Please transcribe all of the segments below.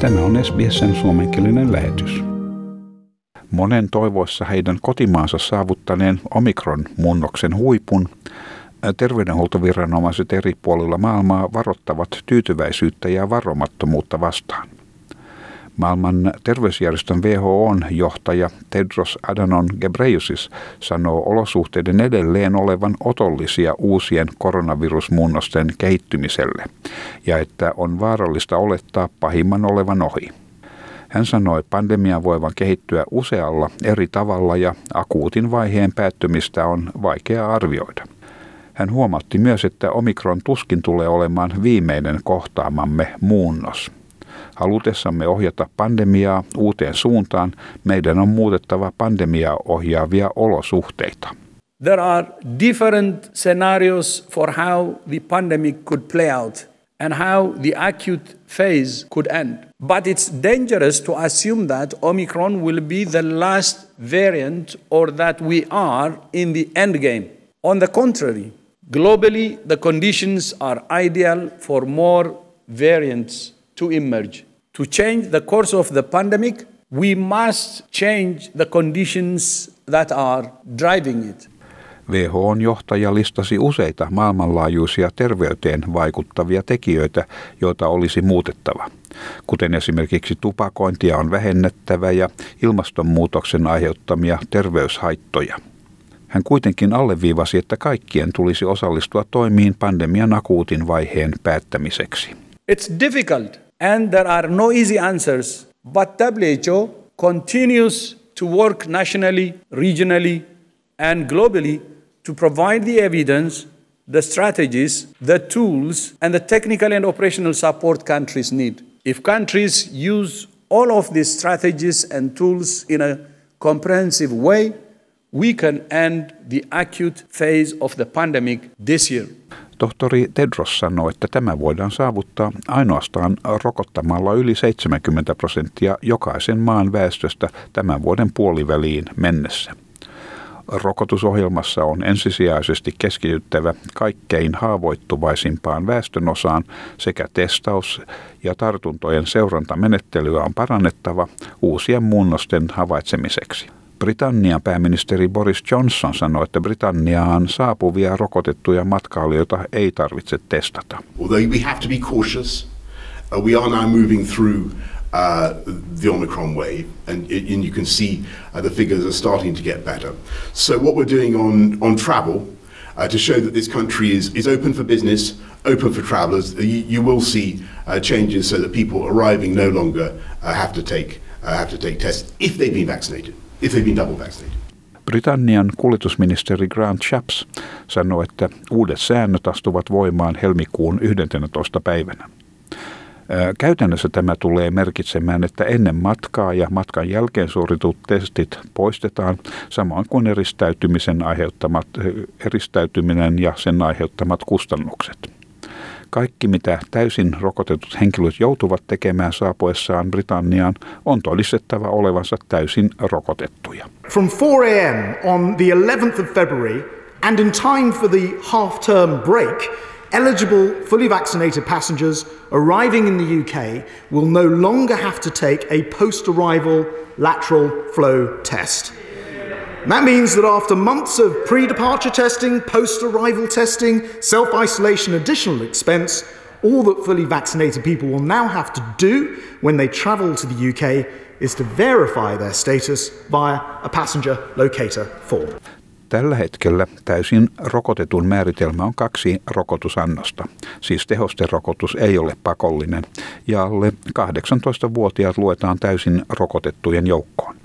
Tämä on SBSn suomenkielinen lähetys. Monen toivoissa heidän kotimaansa saavuttaneen Omikron-munnoksen huipun, terveydenhuoltoviranomaiset eri puolilla maailmaa varoittavat tyytyväisyyttä ja varomattomuutta vastaan. Maailman terveysjärjestön WHOn johtaja Tedros Adhanom Ghebreyesus sanoo olosuhteiden edelleen olevan otollisia uusien koronavirusmuunnosten kehittymiselle ja että on vaarallista olettaa pahimman olevan ohi. Hän sanoi pandemian voivan kehittyä usealla eri tavalla ja akuutin vaiheen päättymistä on vaikea arvioida. Hän huomautti myös, että omikron tuskin tulee olemaan viimeinen kohtaamamme muunnos. Halutessamme ohjata pandemiaa uuteen suuntaan, meidän on muutettava pandemiaa ohjaavia olosuhteita. There are different scenarios for how the pandemic could play out and how the acute phase could end. But it's dangerous to assume that Omicron will be the last variant or that we are in the end game. On the contrary, globally, the conditions are ideal for more variants to emerge. To change the course of the pandemic, we must change the conditions that are driving it. WHOn johtaja listasi useita maailmanlaajuisia terveyteen vaikuttavia tekijöitä, joita olisi muutettava, kuten esimerkiksi tupakointia on vähennettävä ja ilmastonmuutoksen aiheuttamia terveyshaittoja. Hän kuitenkin alleviivasi, että kaikkien tulisi osallistua toimiin pandemian akuutin vaiheen päättämiseksi. It's difficult and there are no easy answers, but WHO continues to work nationally, regionally, and globally to provide the evidence, the strategies, the tools, and the technical and operational support countries need. If countries use all of these strategies and tools in a comprehensive way, we can end the acute phase of the pandemic this year. Tohtori Tedros sanoi, että tämä voidaan saavuttaa ainoastaan rokottamalla yli 70 prosenttia jokaisen maan väestöstä tämän vuoden puoliväliin mennessä. Rokotusohjelmassa on ensisijaisesti keskityttävä kaikkein haavoittuvaisimpaan väestönosaan sekä testaus- ja tartuntojen seurantamenettelyä on parannettava uusien muunnosten havaitsemiseksi. Britannian pääministeri Boris Johnson sanoi, että Britanniaan saapuvia rokotettuja matkailijoita ei tarvitse testata. Although we have to be cautious, uh, we are now moving through uh, the Omicron wave, and, and you can see uh, the figures are starting to get better. So what we're doing on, on travel uh, to show that this country is, is open for business, open for travellers, you, you, will see uh, changes so that people arriving no longer uh, have to take uh, have to take tests if they've been vaccinated if they've been double vaccinated. Britannian kuljetusministeri Grant Shapps sanoi, että uudet säännöt astuvat voimaan helmikuun 11. päivänä. Käytännössä tämä tulee merkitsemään, että ennen matkaa ja matkan jälkeen suoritut testit poistetaan, samoin kuin eristäytymisen aiheuttamat, eristäytyminen ja sen aiheuttamat kustannukset. Kaikki, mitä täysin rokotetut henkilöt joutuvat tekemään saapuessaan Britanniaan, on todistettava olevansa täysin rokotettuja. From 4 a.m. on the 11th of February and in time for the half-term break, eligible fully vaccinated passengers arriving in the UK will no longer have to take a post-arrival lateral flow test. That means that after months of pre departure testing, post arrival testing, self isolation, additional expense, all that fully vaccinated people will now have to do when they travel to the UK is to verify their status via a passenger locator form. Tällä hetkellä täysin rokotetun määritelmä on kaksi rokotusannosta, siis tehosterokotus ei ole pakollinen, ja alle 18-vuotiaat luetaan täysin rokotettujen joukkoon.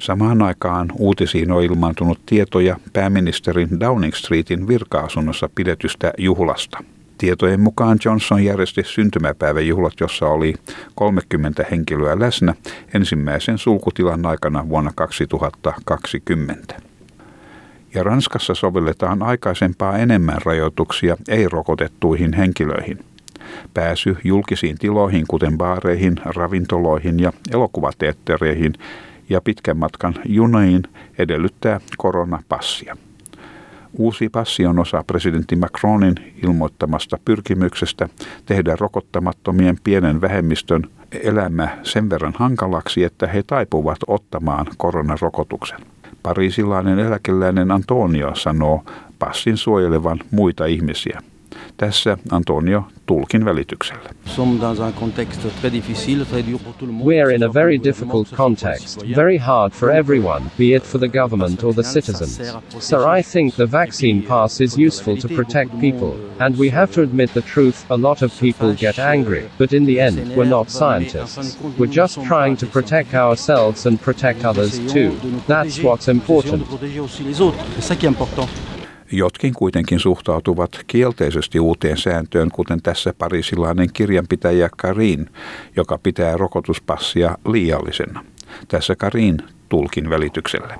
Samaan aikaan uutisiin on ilmaantunut tietoja pääministerin Downing Streetin virka-asunnossa pidetystä juhlasta. Tietojen mukaan Johnson järjesti syntymäpäiväjuhlat, jossa oli 30 henkilöä läsnä ensimmäisen sulkutilan aikana vuonna 2020. Ja Ranskassa sovelletaan aikaisempaa enemmän rajoituksia ei-rokotettuihin henkilöihin. Pääsy julkisiin tiloihin, kuten baareihin, ravintoloihin ja elokuvateattereihin, ja pitkän matkan junaiin edellyttää koronapassia. Uusi passi on osa presidentti Macronin ilmoittamasta pyrkimyksestä tehdä rokottamattomien pienen vähemmistön elämä sen verran hankalaksi, että he taipuvat ottamaan koronarokotuksen. Pariisilainen eläkeläinen Antonio sanoo passin suojelevan muita ihmisiä. Tässä Antonio tulkin välityksellä. We're in a very difficult context, very hard for everyone, be it for the government or the citizens. So I think the vaccine pass is useful to protect people, and we have to admit the truth, a lot of people get angry, but in the end, we're not scientists. We're just trying to protect ourselves and protect others too. That's what's important. Jotkin kuitenkin suhtautuvat kielteisesti uuteen sääntöön, kuten tässä parisilainen kirjanpitäjä Karin, joka pitää rokotuspassia liiallisena. Tässä Karin tulkin välityksellä.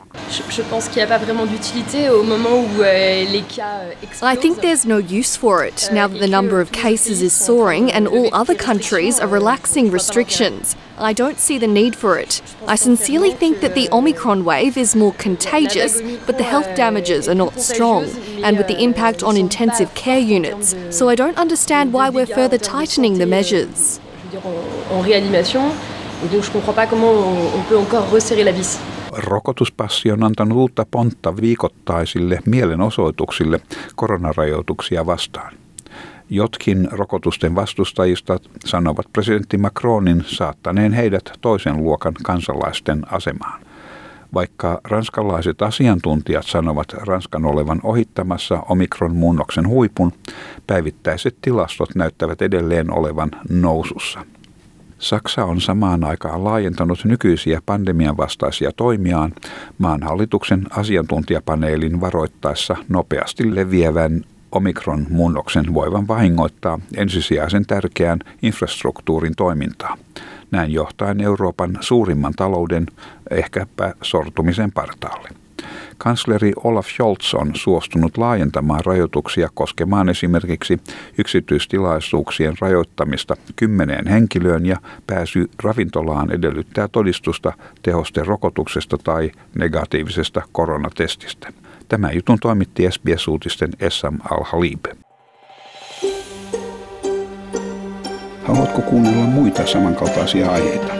I think there's no use for it now that the number of cases is soaring and all other countries are relaxing restrictions. I don't see the need for it. I sincerely think that the Omicron wave is more contagious, but the health damages are not strong, and with the impact on intensive care units, so I don't understand why we're further tightening the measures. En réanimation, et donc je comprends pas comment on peut encore resserrer la vis. Rokotuspassi on antanut uutta pontta viikoittaisille mielenosoituksille koronarajoituksia vastaan. Jotkin rokotusten vastustajista sanovat presidentti Macronin saattaneen heidät toisen luokan kansalaisten asemaan. Vaikka ranskalaiset asiantuntijat sanovat Ranskan olevan ohittamassa omikron muunnoksen huipun, päivittäiset tilastot näyttävät edelleen olevan nousussa. Saksa on samaan aikaan laajentanut nykyisiä pandemian vastaisia toimiaan maan hallituksen asiantuntijapaneelin varoittaessa nopeasti leviävän omikron muunnoksen voivan vahingoittaa ensisijaisen tärkeän infrastruktuurin toimintaa. Näin johtaen Euroopan suurimman talouden ehkäpä sortumisen partaalle. Kansleri Olaf Scholz on suostunut laajentamaan rajoituksia koskemaan esimerkiksi yksityistilaisuuksien rajoittamista kymmeneen henkilöön ja pääsy ravintolaan edellyttää todistusta tehosten rokotuksesta tai negatiivisesta koronatestistä. Tämä jutun toimitti SBS-uutisten Essam Al-Halib. Haluatko kuunnella muita samankaltaisia aiheita?